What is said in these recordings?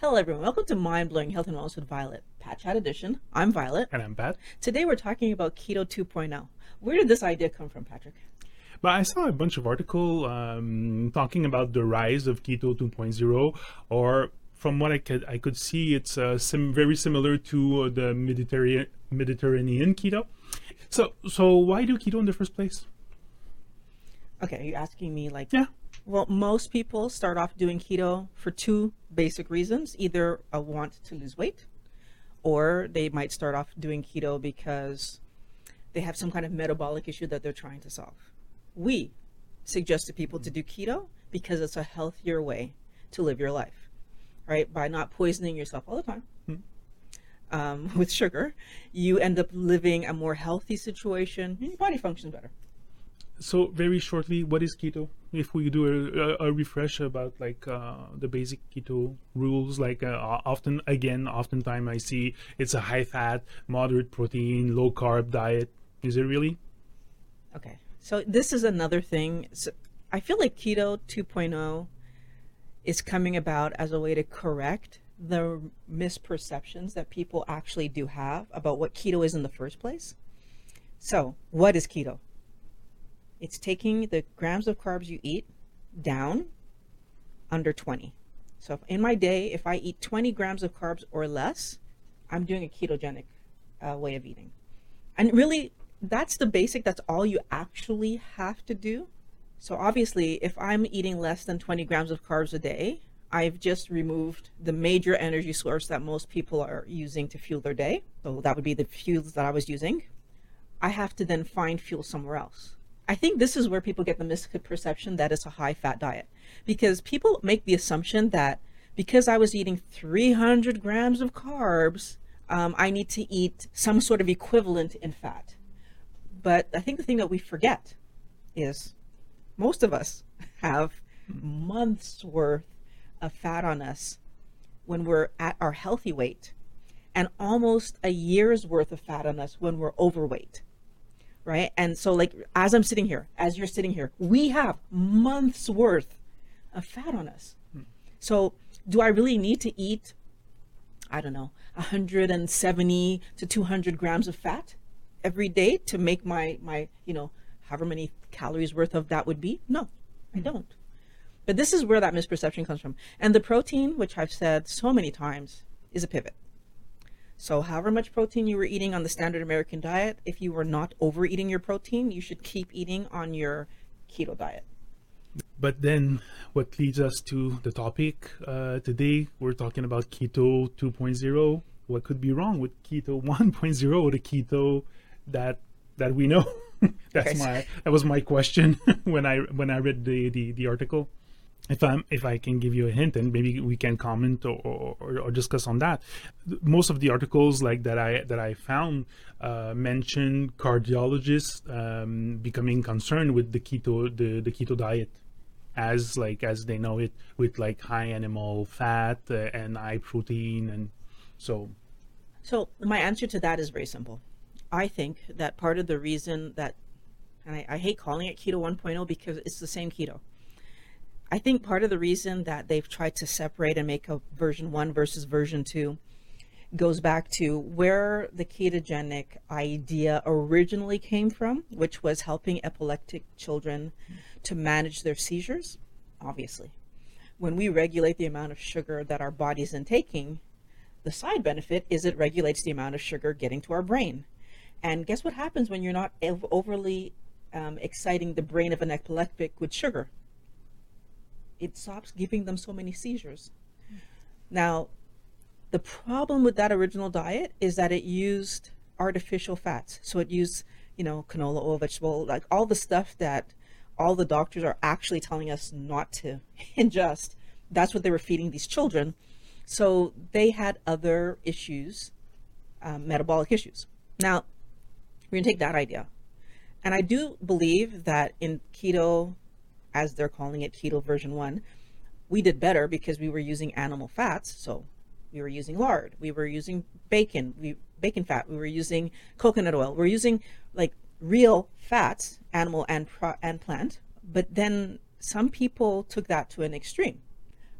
Hello, everyone. Welcome to Mind Blowing Health and Wellness with Violet, Pat Chat Edition. I'm Violet. And I'm Pat. Today we're talking about Keto 2.0. Where did this idea come from, Patrick? But I saw a bunch of article um, talking about the rise of Keto 2.0, or from what I could I could see, it's uh, sim- very similar to uh, the Mediterranean Mediterranean keto. So so why do keto in the first place? Okay, are you asking me like Yeah. Well, most people start off doing keto for two basic reasons either a want to lose weight, or they might start off doing keto because they have some kind of metabolic issue that they're trying to solve. We suggest to people to do keto because it's a healthier way to live your life, right? By not poisoning yourself all the time. Um, with sugar, you end up living a more healthy situation, and your body functions better. So very shortly, what is keto? If we do a, a, refresh about like uh, the basic keto rules, like uh, often again, oftentimes I see it's a high fat, moderate protein, low carb diet. Is it really? Okay. So this is another thing. So I feel like keto 2.0 is coming about as a way to correct the misperceptions that people actually do have about what keto is in the first place. So, what is keto? It's taking the grams of carbs you eat down under 20. So, in my day, if I eat 20 grams of carbs or less, I'm doing a ketogenic uh, way of eating. And really, that's the basic, that's all you actually have to do. So, obviously, if I'm eating less than 20 grams of carbs a day, I've just removed the major energy source that most people are using to fuel their day. So, that would be the fuels that I was using. I have to then find fuel somewhere else. I think this is where people get the misperception that it's a high fat diet because people make the assumption that because I was eating 300 grams of carbs, um, I need to eat some sort of equivalent in fat. But I think the thing that we forget is most of us have months worth of fat on us when we're at our healthy weight and almost a year's worth of fat on us when we're overweight right? And so, like, as I'm sitting here, as you're sitting here, we have months worth of fat on us. Hmm. So, do I really need to eat, I don't know, 170 to 200 grams of fat every day to make my, my, you know, however many calories worth of that would be? No, I hmm. don't. But this is where that misperception comes from. And the protein, which I've said so many times, is a pivot. So, however much protein you were eating on the standard American diet, if you were not overeating your protein, you should keep eating on your keto diet. But then, what leads us to the topic uh, today? We're talking about keto 2.0. What could be wrong with keto 1.0 or the keto that that we know? That's Okay. my that was my question when I when I read the, the, the article. If I'm if I can give you a hint and maybe we can comment or, or, or discuss on that. Most of the articles like that I that I found uh, mention cardiologists um, becoming concerned with the keto the, the keto diet as like as they know it with like high animal fat uh, and high protein and so So, my answer to that is very simple. I think that part of the reason that, and I, I hate calling it keto 1.0 because it's the same keto. I think part of the reason that they've tried to separate and make a version 1 versus version 2 goes back to where the ketogenic idea originally came from, which was helping epileptic children to manage their seizures, obviously. When we regulate the amount of sugar that our body's intaking, the side benefit is it regulates the amount of sugar getting to our brain. And guess what happens when you're not overly um, exciting the brain of an epileptic with sugar? It stops giving them so many seizures. Now, the problem with that original diet is that it used artificial fats. So it used, you know, canola oil, vegetable, like all the stuff that all the doctors are actually telling us not to ingest. That's what they were feeding these children. So they had other issues, um, metabolic issues. Now, we're going to take that idea. And I do believe that in keto, as they're calling it, keto version one, we did better because we were using animal fats. So we were using lard, we were using bacon, we bacon fat, we were using coconut oil, we're using like real fats, animal and pro- and plant. But then some people took that to an extreme,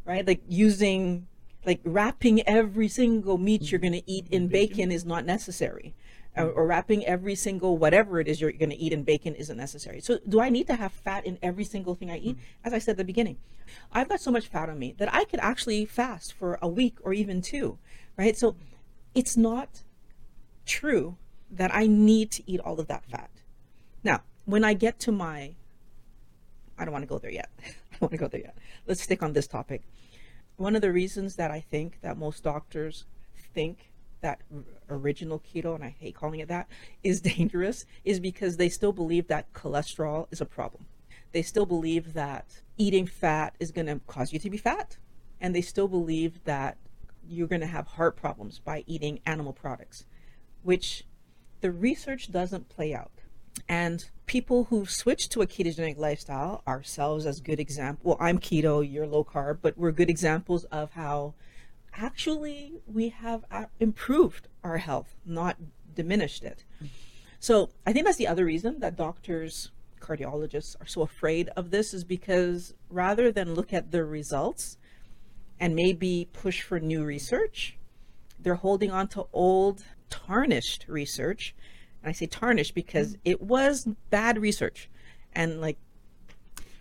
right? Like using like wrapping every single meat you're going to eat in bacon. is not necessary. Or, mm. or wrapping every single whatever it is you're going to eat in bacon isn't necessary. So do i need to have fat in every single thing i eat? Mm. As i said at the beginning i've got so much fat on me that i could actually fast for a week or even two right? So it's not true that i need to eat all of that fat. Now when i get to my i don't want to go there yet. I don't want to go there yet. Let's stick on this topic one of the reasons that I think that most doctors think that original keto, and I hate calling it that, is dangerous, is because they still believe that cholesterol is a problem. They still believe that eating fat is going to cause you to be fat. And they still believe that you're going to have heart problems by eating animal products, which the research doesn't play out. And people who switch to a ketogenic lifestyle, ourselves as good example. Well, I'm keto, you're low carb, but we're good examples of how actually we have uh, improved our health, not diminished it. So I think that's the other reason that doctors, cardiologists are so afraid of this is because rather than look at the results and maybe push for new research, they're holding on to old, tarnished research I say tarnished because mm. it was bad research, and like,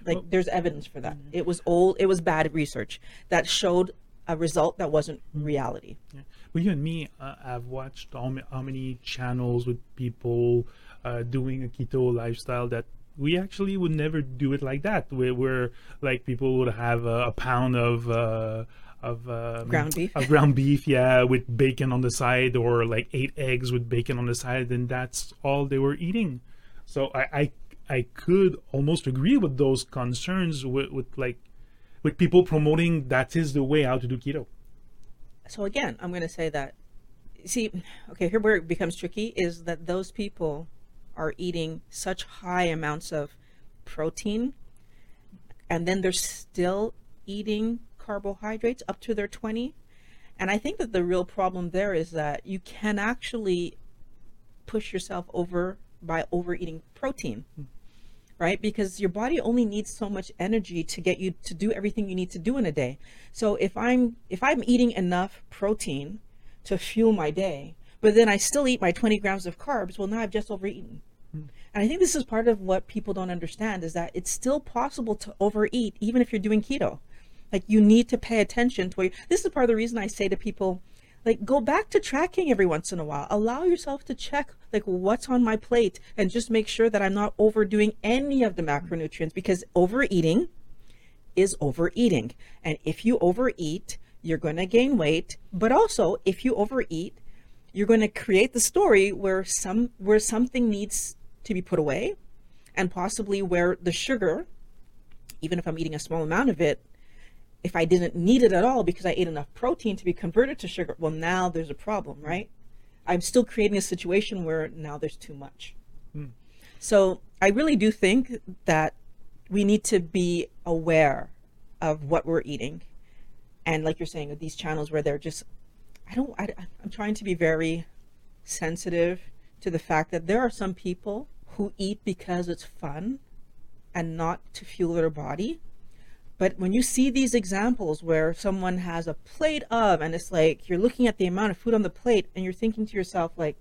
like well, there's evidence for that. Mm-hmm. It was old. It was bad research that showed a result that wasn't mm-hmm. reality. Yeah. Well, you and me, uh, I've watched how, how many channels with people uh, doing a keto lifestyle that we actually would never do it like that. Where, where like people would have a, a pound of uh, of um, ground beef. of ground beef yeah with bacon on the side or like eight eggs with bacon on the side and that's all they were eating. So i i, I could almost agree with those concerns with, with like with people promoting that is the way out to do keto. So again i'm going to say that see okay here where it becomes tricky is that those people are eating such high amounts of protein and then they're still eating carbohydrates up to their 20. And I think that the real problem there is that you can actually push yourself over by overeating protein, right? Because your body only needs so much energy to get you to do everything you need to do in a day. So if I'm if I'm eating enough protein to fuel my day, but then I still eat my 20 grams of carbs, well now I've just overeaten. And I think this is part of what people don't understand is that it's still possible to overeat even if you're doing keto. Like you need to pay attention to what this is part of the reason I say to people, like go back to tracking every once in a while. Allow yourself to check like what's on my plate and just make sure that I'm not overdoing any of the macronutrients because overeating is overeating. And if you overeat, you're going to gain weight, but also if you overeat, you're going to create the story where some where something needs to be put away and possibly where the sugar even if I'm eating a small amount of it if I didn't need it at all because I ate enough protein to be converted to sugar, well, now there's a problem, right? I'm still creating a situation where now there's too much. Hmm. So I really do think that we need to be aware of what we're eating. And like you're saying, these channels where they're just, I don't, I, I'm trying to be very sensitive to the fact that there are some people who eat because it's fun and not to fuel their body but when you see these examples where someone has a plate of, and it's like you're looking at the amount of food on the plate and you're thinking to yourself, like,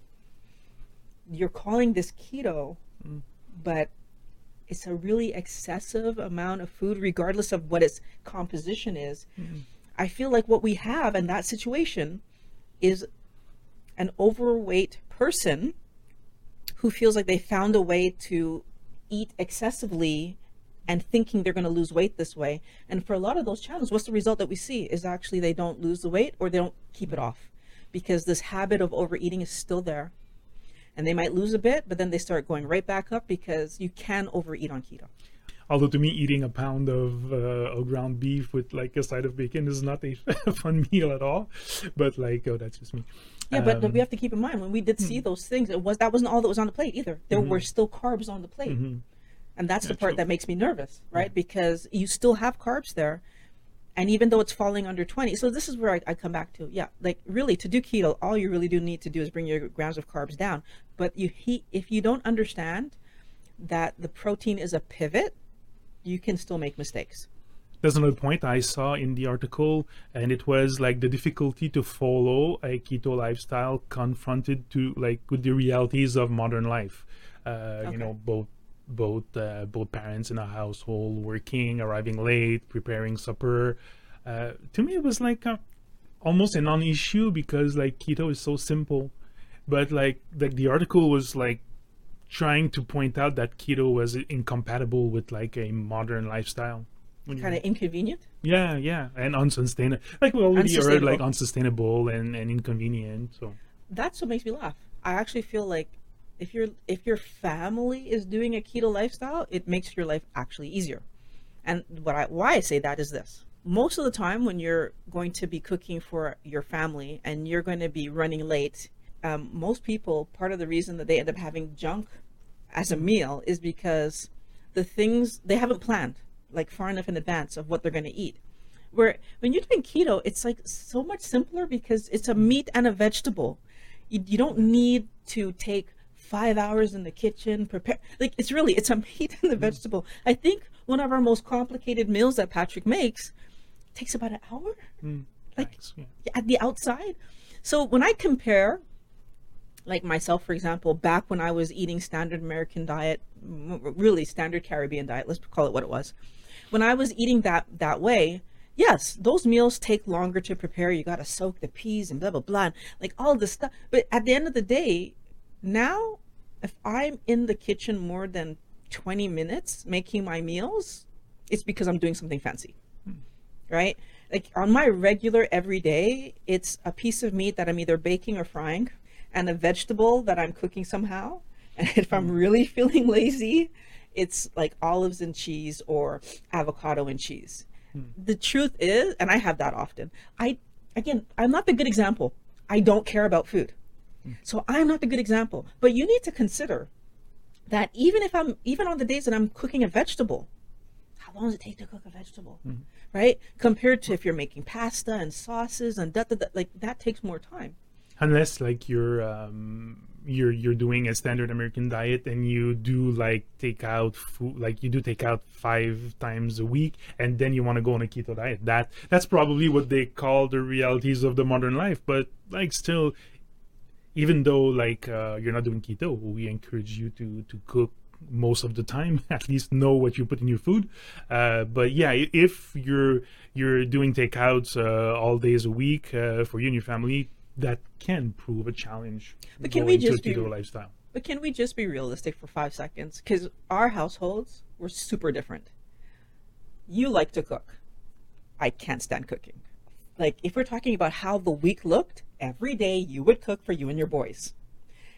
you're calling this keto, mm. but it's a really excessive amount of food, regardless of what its composition is. Mm-hmm. I feel like what we have in that situation is an overweight person who feels like they found a way to eat excessively and thinking they're going to lose weight this way. And for a lot of those channels, what's the result that we see is actually they don't lose the weight or they don't keep it off because this habit of overeating is still there. And they might lose a bit, but then they start going right back up because you can overeat on keto. Although to me, eating a pound of, uh, ground beef with like a side of bacon is not a fun meal at all. But like, oh, that's just me. Yeah, um, but we have to keep in mind when we did see hmm. those things, it was that wasn't all that was on the plate either. There mm-hmm. were still carbs on the plate. Mm-hmm. And that's yeah, the part true. that makes me nervous, right? Yeah. Because you still have carbs there. And even though it's falling under 20, so this is where I, I, come back to. Yeah, like really to do keto, all you really do need to do is bring your grams of carbs down. But you he, if you don't understand that the protein is a pivot, you can still make mistakes. there's another point I saw in the article, and it was like the difficulty to follow a keto lifestyle confronted to like with the realities of modern life. Uh, Okay. You know, both both uh, both parents in a household working, arriving late, preparing supper. Uh, to me, it was like a, almost a non-issue because like keto is so simple, but like like the article was like trying to point out that keto was incompatible with like a modern lifestyle. Kind of inconvenient. Yeah, yeah, and unsustainable. Like we already heard, like Unsustainable. unsustainable and, and inconvenient. So That's what makes me laugh. I actually feel like if your if your family is doing a keto lifestyle, it makes your life actually easier. And what I why I say that is this. Most of the time when you're going to be cooking for your family and you're going to be running late, um, most people part of the reason that they end up having junk as a meal is because the things they haven't planned like far enough in advance of what they're going to eat. Where when you're doing keto, it's like so much simpler because it's a meat and a vegetable. You, you don't need to take five hours in the kitchen prepare like it's really it's a meat and the mm. vegetable. I think one of our most complicated meals that Patrick makes takes about an hour mm. like thanks, yeah. at the outside. So when I compare, like myself, for example, back when I was eating standard American diet, mm, really standard Caribbean diet, let's call it what it was. When I was eating that that way, yes, those meals take longer to prepare. You got to soak the peas and blah blah blah, like all this stuff. But at the end of the day, now if I'm in the kitchen more than 20 minutes making my meals, it's because I'm doing something fancy right? Like on my regular everyday, it's a piece of meat that I'm either baking or frying, and a vegetable that I'm cooking somehow. And if I'm mm. really feeling lazy, it's like olives and cheese or avocado and cheese. Mm. The truth is, and I have that often. I again, I'm not the good example. I don't care about food. So I'm not the good example. But you need to consider that even if I'm even on the days that I'm cooking a vegetable, how long does it take to cook a vegetable? Right? Compared to if you're making pasta and sauces and that, like that takes more time. Unless like you're um you're you're doing a standard American diet and you do like take out food like you do take out five times a week and then you want to go on a keto diet. That that's probably what they call the realities of the modern life. But like still even though like uh, you're not doing keto we encourage you to to cook most of the time at least know what you put in your food. Uh, but yeah if you're you're doing takeouts uh, all days a week uh, for you and your family that can prove a challenge But can we going to a just keto lifestyle. but can we just be realistic for five seconds? Because our households were super different. You like to cook. I can't stand cooking like if we're talking about how the week looked every day you would cook for you and your boys.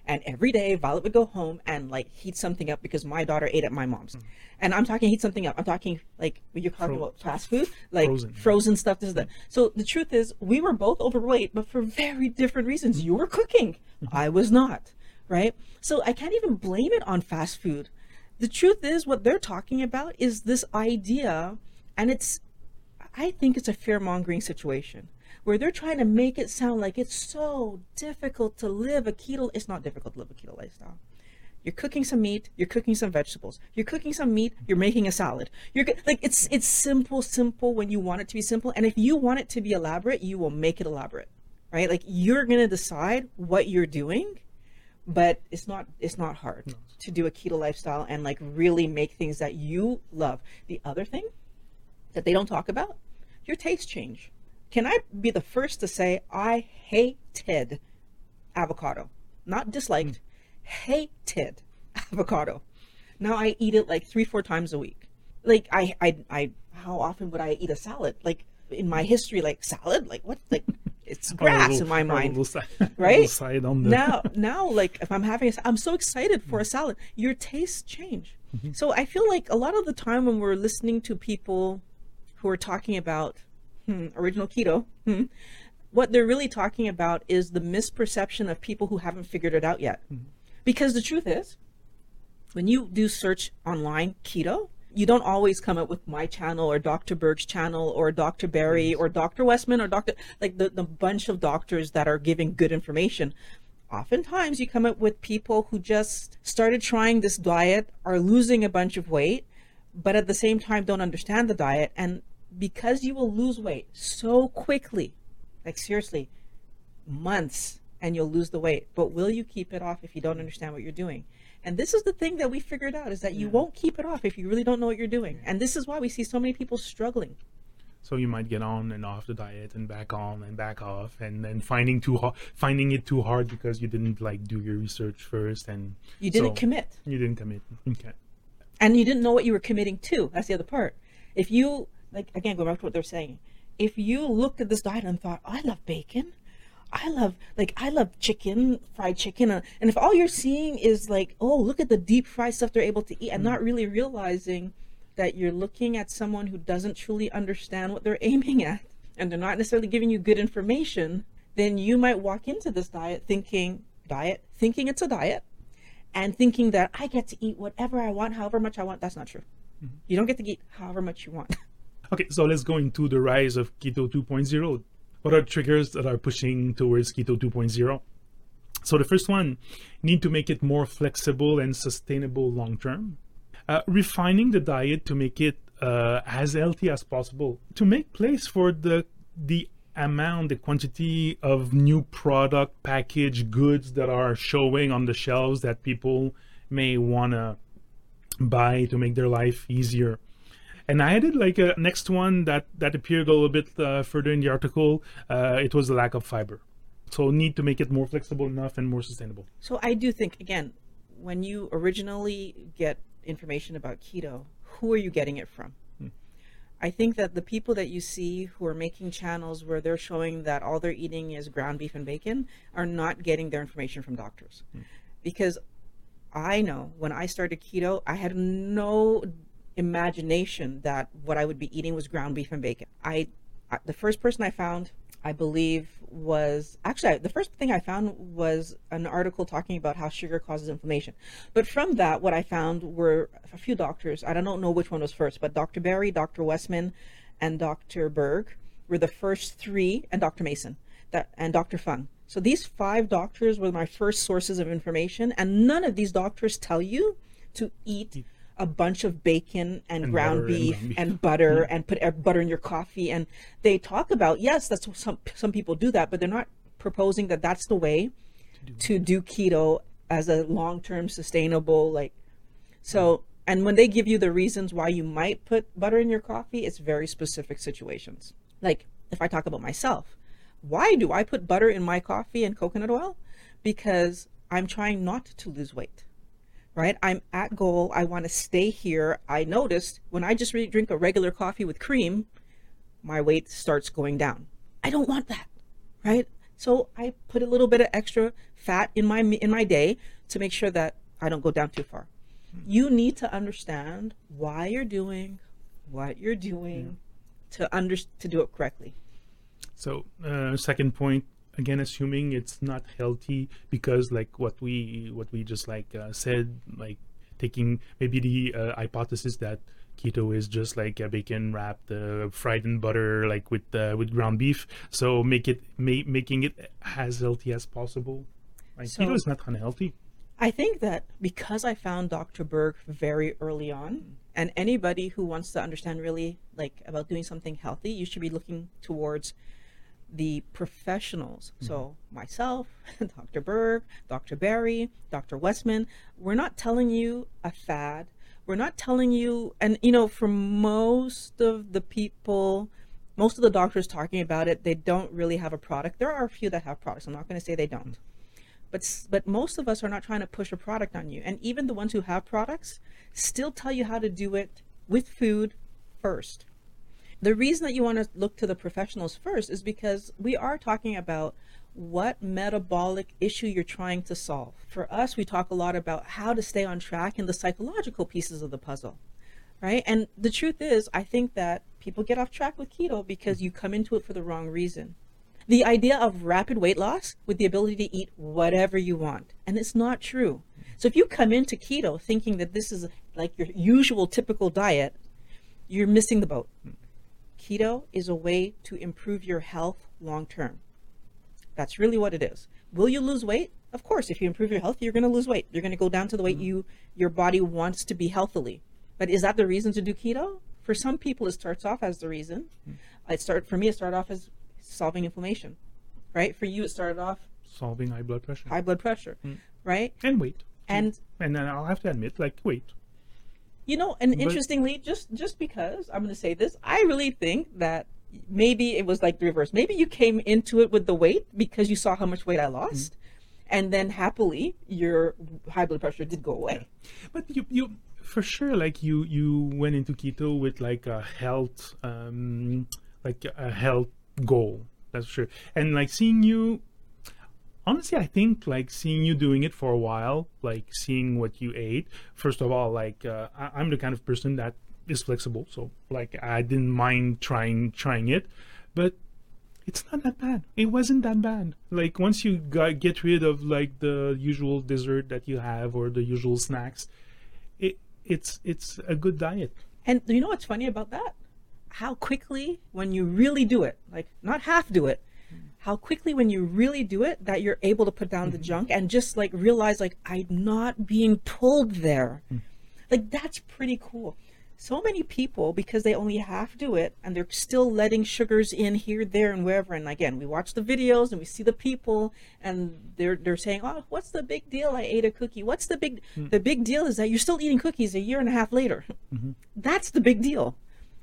And every day violet would go home and like heat something up because my daughter ate at my mom's. Mm-hmm. And i'm talking heat something up. I'm talking like when you're talking Fro- about fast food? Like Frozen. frozen, stuff this is that. So the truth is we were both overweight but for very different reasons. You were cooking. Mm-hmm. I was not right? So i can't even blame it on fast food. The truth is what they're talking about is this idea and it's I think it's a fear mongering situation where they're trying to make it sound like it's so difficult to live a keto. It's not difficult to live a keto lifestyle. You're cooking some meat. You're cooking some vegetables. You're cooking some meat. You're making a salad. You're like it's it's simple, simple when you want it to be simple. And if you want it to be elaborate, you will make it elaborate, right? Like you're gonna decide what you're doing, but it's not it's not hard to do a keto lifestyle and like really make things that you love. The other thing that they don't talk about your taste change. Can I be the first to say I hated avocado? Not disliked, hmm. hated avocado. Now I eat it like three, four times a week. Like I, I, I. How often would I eat a salad? Like in my history, like salad, like what? Like it's grass little- in my mind little si- right? little side on the now now like if i'm having i'm so excited for a salad your tastes change mm-hmm. so i feel like a lot of the time when we're listening to people who are talking about hmm, original keto hmm, what they're really talking about is the misperception of people who haven't figured it out yet because the truth is when you do search online keto, you don't always come up with my channel or Dr. Berg's channel or Dr. Berry or Dr. Westman or Dr. like the, the bunch of doctors that are giving good information. Oftentimes you come up with people who just started trying this diet, are losing a bunch of weight, but at the same time don't understand the diet and because you will lose weight so quickly, like seriously, months, and you'll lose the weight. But will you keep it off if you don't understand what you're doing? And this is the thing that we figured out is that you won't keep it off if you really don't know what you're doing. And this is why we see so many people struggling. So you might get on and off the diet and back on and back off, and then finding too hard, finding it too hard because you didn't like do your research first, and You didn't so commit. You didn't commit. Okay. and you didn't know what you were committing to. That's the other part. If you like again, going back to what they're saying, if you looked at this diet and thought, "I love bacon," I love like I love chicken, fried chicken, uh, and if all you're seeing is like, "Oh, look at the deep fried stuff they're able to eat," and not really realizing that you're looking at someone who doesn't truly understand what they're aiming at, and they're not necessarily giving you good information, then you might walk into this diet thinking diet, thinking it's a diet, and thinking that I get to eat whatever I want, however much I want. That's not true. You don't get to eat however much you want. Okay, so let's go into the rise of Keto 2.0. What are triggers that are pushing towards Keto 2.0? So the first one, need to make it more flexible and sustainable long term. Uh, refining the diet to make it uh, as healthy as possible. To make place for the the amount, the quantity of new product, package goods that are showing on the shelves that people may wanna buy to make their life easier. And I added like a next one that that appeared a little bit uh, further in the article. Uh, it was the lack of fiber. So need to make it more flexible enough and more sustainable. So I do think again, when you originally get information about keto, who are you getting it from? I think that the people that you see who are making channels where they're showing that all they're eating is ground beef and bacon are not getting their information from doctors. Because I know when I started keto, I had no imagination that what I would be eating was ground beef and bacon. I, the first person I found, I believe, was actually the first thing I found was an article talking about how sugar causes inflammation. But from that, what I found were a few doctors. I don't know which one was first, but Dr. Berry, Dr. Westman, and Dr. Berg were the first three, and Dr. Mason, that and Dr. Fung. So these five doctors were my first sources of information, and none of these doctors tell you to eat a bunch of bacon and, And ground, butter and beef and butter and put butter in your coffee. And they talk about yes, that's some some people do that, but they're not proposing that that's the way to do keto as a long-term sustainable like so mm. and when they give you the reasons why you might put butter in your coffee it's very specific situations. Like if i talk about myself why do i put butter in my coffee and coconut oil? Because i'm trying not to lose weight right? I'm at goal. I want to stay here. I noticed when i just re- drink a regular coffee with cream my weight starts going down. I don't want that right? So i put a little bit of extra fat in my in my day to make sure that i don't go down too far. You need to understand why you're doing what you're doing to under to do it correctly. So uh, second point, again, assuming it's not healthy because like what we what we just like uh, said, like taking maybe the uh, hypothesis that keto is just like a bacon wrapped, uh, fried in butter, like with uh, with ground beef. So make it ma- making it as healthy as possible. Like So- keto is not unhealthy. I think that because I found Dr. Berg very early on, and anybody who wants to understand really like about doing something healthy, you should be looking towards the professionals. So mm-hmm. myself, Dr. Berg, Dr. Berry, Dr. Westman, we're not telling you a fad. We're not telling you, and you know, for most of the people, most of the doctors talking about it, they don't really have a product. There are a few that have products. I'm not going to say they don't mm-hmm. but but most of us are not trying to push a product on you and even the ones who have products still tell you how to do it with food first the reason that you want to look to the professionals first is because we are talking about what metabolic issue you're trying to solve for us we talk a lot about how to stay on track and the psychological pieces of the puzzle right and the truth is i think that people get off track with keto because you come into it for the wrong reason the idea of rapid weight loss with the ability to eat whatever you want. And it's not true. So if you come into keto thinking that this is like your usual typical diet, you're missing the boat. Keto is a way to improve your health long term. That's really what it is. Will you lose weight? Of course, if you improve your health, you're going to lose weight. You're going to go down to the weight mm-hmm. you your body wants to be healthily. But is that the reason to do keto? For some people, it starts off as the reason. Hmm. It start for me. It started off as solving inflammation, right? For you, it started off Solving high blood pressure high blood pressure, hmm. right? and weight. And And then I'll have to admit, like weight. You know, and But- interestingly, just just because I'm going to say this, I really think that maybe it was like the reverse. Maybe you came into it with the weight because you saw how much weight I lost, Mm-hmm. and then happily your high blood pressure did go away. But you, you for sure, like you, you went into keto with like a health, um, like a health goal. That's for sure. And like seeing you, honestly, I think like seeing you doing it for a while, like seeing what you ate. First of all, like uh, I, I'm the kind of person that is flexible, so like I didn't mind trying trying it, but it's not that bad. It wasn't that bad. Like once you got, get rid of like the usual dessert that you have or the usual snacks, it it's it's a good diet. And you know what's funny about that? How quickly, when you really do it, like not half do it, how quickly when you really do it, that you're able to put down the mm-hmm. junk and just like realize, like, I'm not being pulled there. Hmm. Like, that's pretty cool. So many people, because they only half do it and they're still letting sugars in here, there, and wherever. And again, we watch the videos and we see the people and they're they're saying, Oh, what's the big deal? I ate a cookie. What's the big hmm. the big deal is that you're still eating cookies a year and a half later. Mm-hmm. That's the big deal.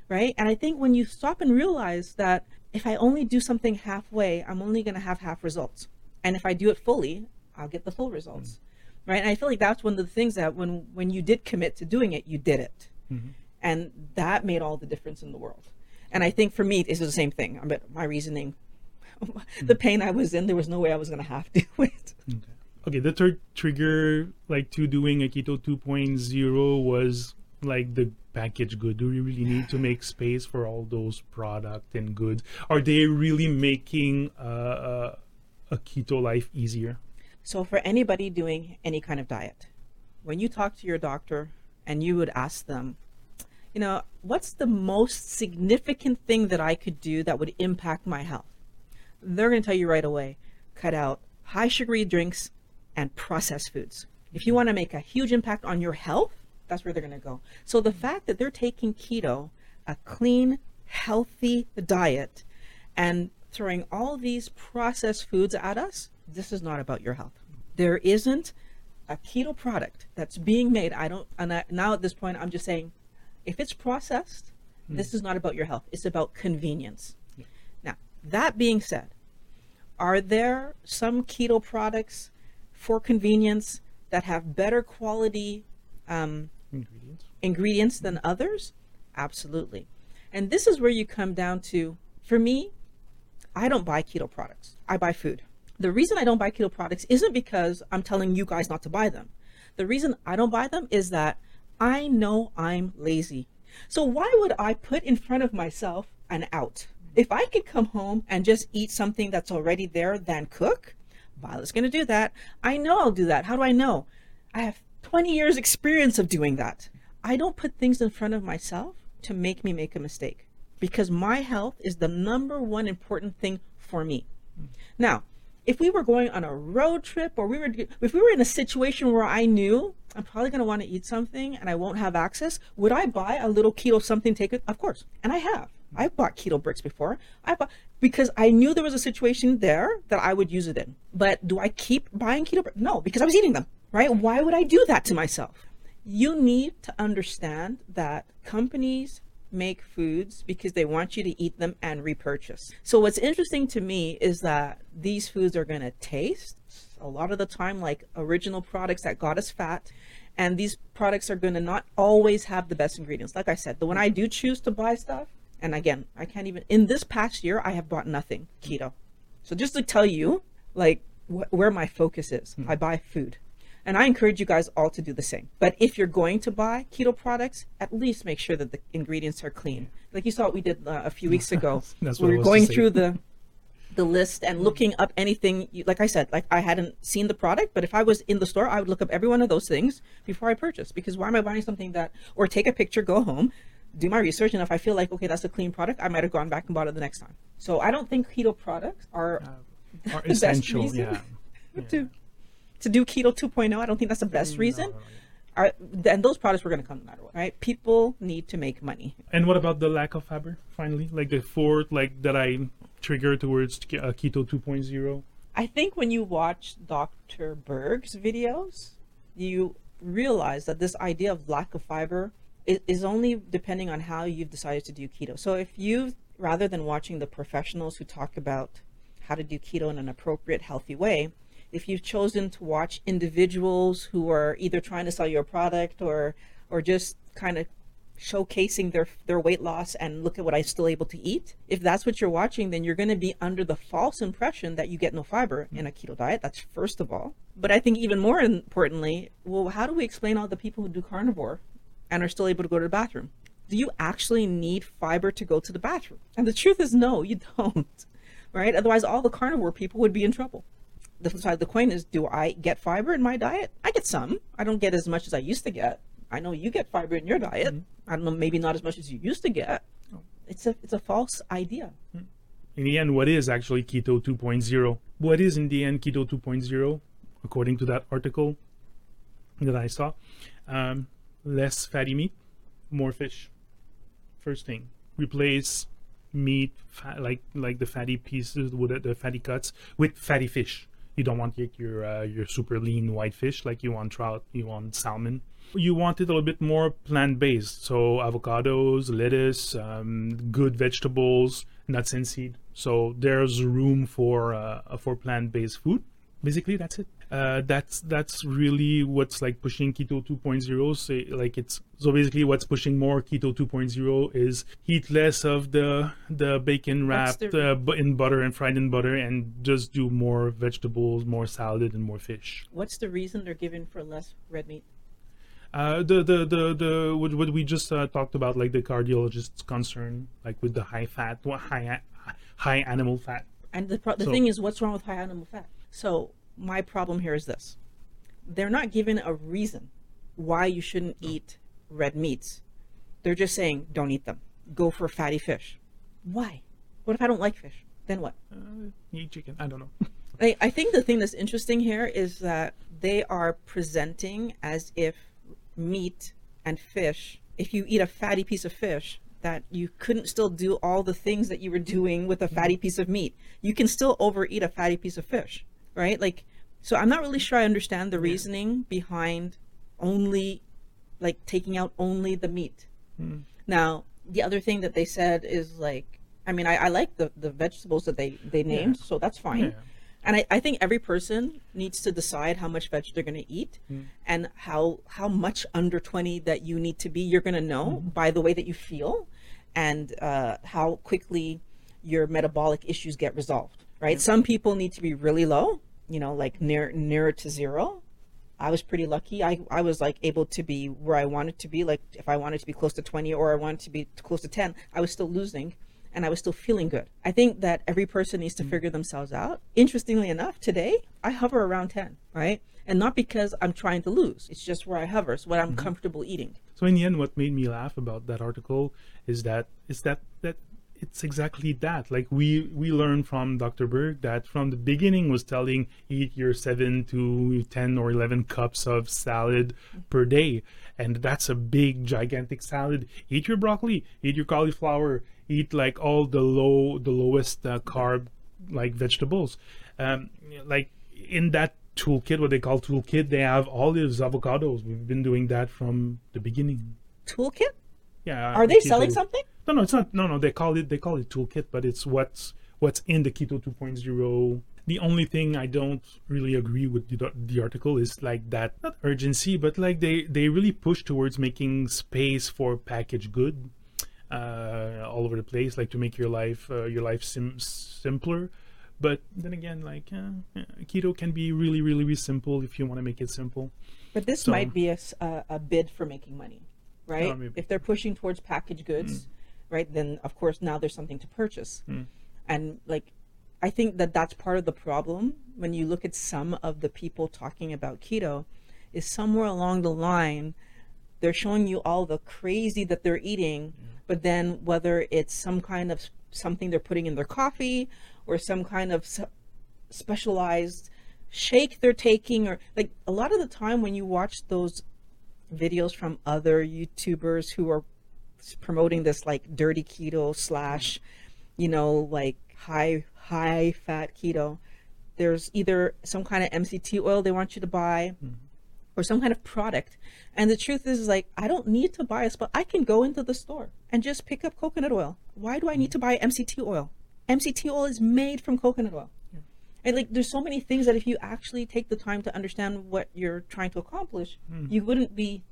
Right. And I think when you stop and realize that if I only do something halfway, I'm only gonna have half results. And if I do it fully, I'll get the full results. Mm-hmm. Right. And I feel like that's one of the things that when when you did commit to doing it, you did it mm-hmm. and that made all the difference in the world. And I think for me, it's the same thing. But my reasoning, the mm-hmm. pain I was in, there was no way I was going to have to do it. Okay, the third trigger, like to doing a keto 2.0, was like the package good. Do we really need to make space for all those product and goods? Are they really making uh, uh, a keto life easier? So, for anybody doing any kind of diet, when you talk to your doctor and you would ask them, you know, what's the most significant thing that I could do that would impact my health? They're going to tell you right away cut out high sugary drinks and processed foods. If you want to make a huge impact on your health, that's where they're going to go. So the fact that they're taking keto, a clean, healthy diet, and throwing all these processed foods at us, this is not about your health. There isn't a keto product that's being made. I don't, and I, now at this point, I'm just saying, if it's processed, hmm. this is not about your health. It's about convenience. Now, that being said, are there some keto products for convenience that have better quality um, Ingredients. ingredients than others? Absolutely. And this is where you come down to, for me, I don't buy keto products. I buy food. The reason I don't buy keto products isn't because I'm telling you guys not to buy them. The reason I don't buy them is that I know I'm lazy. So why would I put in front of myself an out? If I could come home and just eat something that's already there than cook, Violet's going to do that. I know I'll do that. How do I know? I have 20 years experience of doing that. I don't put things in front of myself to make me make a mistake because my health is the number one important thing for me. Now, if we were going on a road trip or we were if we were in a situation where I knew I'm probably going to want to eat something and I won't have access, would I buy a little keto something take it? Of course. And I have. I've bought keto bricks before. I bought because I knew there was a situation there that I would use it in. But do I keep buying keto bricks? No, because I was eating them, right? Why would I do that to myself? You need to understand that companies make foods because they want you to eat them and repurchase. So what's interesting to me is that these foods are going to taste a lot of the time like original products that got us fat and these products are going to not always have the best ingredients. Like I said, the when I do choose to buy stuff, and again, I can't even in this past year I have bought nothing keto. So just to tell you like wh- where my focus is, hmm. I buy food. And I encourage you guys all to do the same. But if you're going to buy keto products, at least make sure that the ingredients are clean. Like you saw what we did uh, a few weeks ago. That's what we were going through the the list and looking up anything. you- Like I said, like I hadn't seen the product, but if I was in the store, I would look up every one of those things before I purchase. Because why am I buying something that, or take a picture, go home, do my research, and if I feel like okay, that's a clean product, I might have gone back and bought it the next time. So I don't think keto products are Are best essential, reason. yeah. to to do keto 2.0 i don't think that's the best reason No. Are, and those products were going to come no matter what, right? People need to make money. And what about the lack of fiber? Finally, like the fourth, like that I trigger towards uh, keto 2.0. I think when you watch Dr. Berg's videos, you realize that this idea of lack of fiber is, is only depending on how you've decided to do keto. So if you, rather than watching the professionals who talk about how to do keto in an appropriate, healthy way, if you've chosen to watch individuals who are either trying to sell you a product or or just kind of showcasing their their weight loss and look at what I'm still able to eat. If that's what you're watching, then you're going to be under the false impression that you get no fiber in a keto diet. That's first of all. But I think even more importantly, well, how do we explain all the people who do carnivore and are still able to go to the bathroom? Do you actually need fiber to go to the bathroom? And the truth is no, you don't. Right? Otherwise all the carnivore people would be in trouble the flip side of the coin is do I get fiber in my diet? I get some. I don't get as much as I used to get. I know you get fiber in your diet. Mm-hmm. I don't know, maybe not as much as you used to get. It's a it's a false idea. Mm. In the end, what is actually keto 2.0? What is in the end keto 2.0, according to that article that I saw? Um, less fatty meat, more fish. First thing, replace meat fat, like like the fatty pieces with the fatty cuts with fatty fish you don't want your uh, your super lean white fish like you want trout, you want salmon. You want it a little bit more plant based, so avocados, lettuce, um, good vegetables, nuts and seed. So there's room for uh, for plant based food. Basically, that's it uh, that's that's really what's like pushing keto 2.0 so like it's so basically what's pushing more keto 2.0 is eat less of the the bacon wrapped the... uh, in butter and fried in butter and just do more vegetables more salad and more fish what's the reason they're giving for less red meat uh, the, the the the what, what we just uh, talked about, like the cardiologist's concern, like with the high fat, high high animal fat. And the pro- the so, thing is, what's wrong with high animal fat? So my problem here is this they're not given a reason why you shouldn't eat red meats. They're just saying, don't eat them. Go for fatty fish. Why? What if I don't like fish? Then what? Uh, eat chicken. I don't know. I, I think the thing that's interesting here is that they are presenting as if meat and fish, if you eat a fatty piece of fish, that you couldn't still do all the things that you were doing with a fatty piece of meat. You can still overeat a fatty piece of fish right? Like, so I'm not really sure I understand the reasoning behind only, like, taking out only the meat. Mm. Now, the other thing that they said is like, I mean, I, I like the, the vegetables that they, they named, yeah. so that's fine. Yeah. And I, I think every person needs to decide how much veg they're going to eat mm. and how how much under 20 that you need to be. You're going to know mm. by the way that you feel and uh, how quickly your metabolic issues get resolved right? Some people need to be really low, you know, like near nearer to zero. I was pretty lucky. I, I was like able to be where I wanted to be. Like if I wanted to be close to 20 or I wanted to be close to 10, I was still losing and I was still feeling good. I think that every person needs to mm. figure themselves out. Interestingly enough, today I hover around 10, right? And not because I'm trying to lose. It's just where I hover. It's what I'm mm-hmm. comfortable eating. So in the end, what made me laugh about that article is that is that that it's exactly that. Like we we learned from Dr. Berg that from the beginning was telling eat your seven to ten or eleven cups of salad per day, and that's a big gigantic salad. Eat your broccoli, eat your cauliflower, eat like all the low the lowest uh, carb like vegetables. Um, like in that toolkit, what they call toolkit, they have olives, avocados. We've been doing that from the beginning. Toolkit? Yeah. Are they selling something? No, no, it's not. No, no, they call it they call it toolkit, but it's what's what's in the Keto 2.0. The only thing I don't really agree with the, the article is like that not urgency, but like they they really push towards making space for packaged good uh, all over the place, like to make your life uh, your life sim- simpler. But then again, like uh, keto can be really, really, really simple if you want to make it simple. But this so, might be a, a bid for making money, right? if they're pushing towards packaged goods. Mm right then of course now there's something to purchase mm. and like i think that that's part of the problem when you look at some of the people talking about keto is somewhere along the line they're showing you all the crazy that they're eating but then whether it's some kind of something they're putting in their coffee or some kind of specialized shake they're taking or like a lot of the time when you watch those videos from other YouTubers who are promoting this like dirty keto slash, you know, like high high fat keto. There's either some kind of MCT oil they want you to buy mm-hmm. or some kind of product. And the truth is, is like I don't need to buy a but I can go into the store and just pick up coconut oil. Why do I need mm-hmm. to buy MCT oil? MCT oil is made from coconut oil. And like there's so many things that if you actually take the time to understand what you're trying to accomplish, hmm. you wouldn't be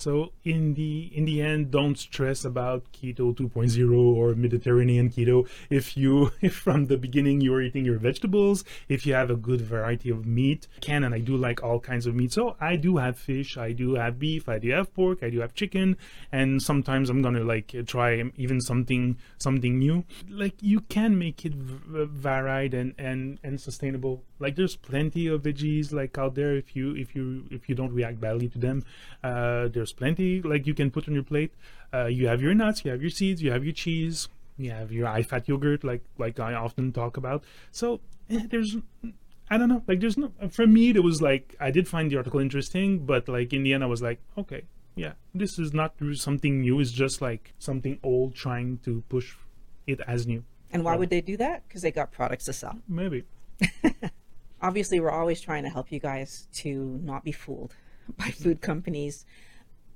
So in the in the end, don't stress about keto 2.0 or Mediterranean keto. If you if from the beginning you are eating your vegetables, if you have a good variety of meat, can and I do like all kinds of meat. So I do have fish, I do have beef, I do have pork, I do have chicken, and sometimes I'm gonna like try even something something new. Like you can make it v- varied and and and sustainable. Like there's plenty of veggies like out there if you if you if you don't react badly to them. Uh, there's plenty like you can put on your plate. Uh, you have your nuts, you have your seeds, you have your cheese, you have your high fat yogurt like like I often talk about. So eh, there's I don't know like there's no for me it was like I did find the article interesting, but like in the end I was like okay yeah this is not something new. It's just like something old trying to push it as new. And why would they do that? Because they got products to sell. Maybe. Obviously, we're always trying to help you guys to not be fooled by food companies,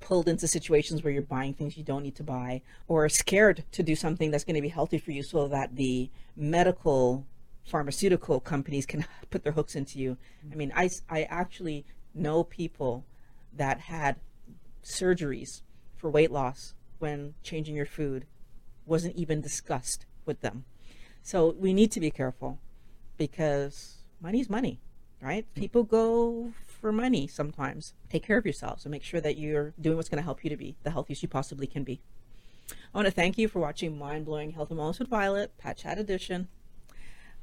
pulled into situations where you're buying things you don't need to buy, or scared to do something that's going to be healthy for you so that the medical pharmaceutical companies can put their hooks into you. Mm-hmm. I mean, I, I actually know people that had surgeries for weight loss when changing your food wasn't even discussed with them. So we need to be careful because money's money, right? Mm. People go for money sometimes. Take care of yourselves and make sure that you're doing what's going to help you to be the healthiest you possibly can be. I want to thank you for watching Mind Blowing Health and Wellness with Violet, Pat Chat Edition.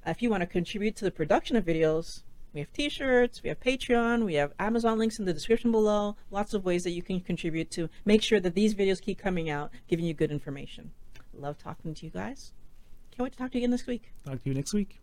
If you want to contribute to the production of videos, we have t-shirts, we have Patreon, we have Amazon links in the description below. Lots of ways that you can contribute to make sure that these videos keep coming out, giving you good information. Love talking to you guys. Can't wait to talk to you again this week. Talk to you next week.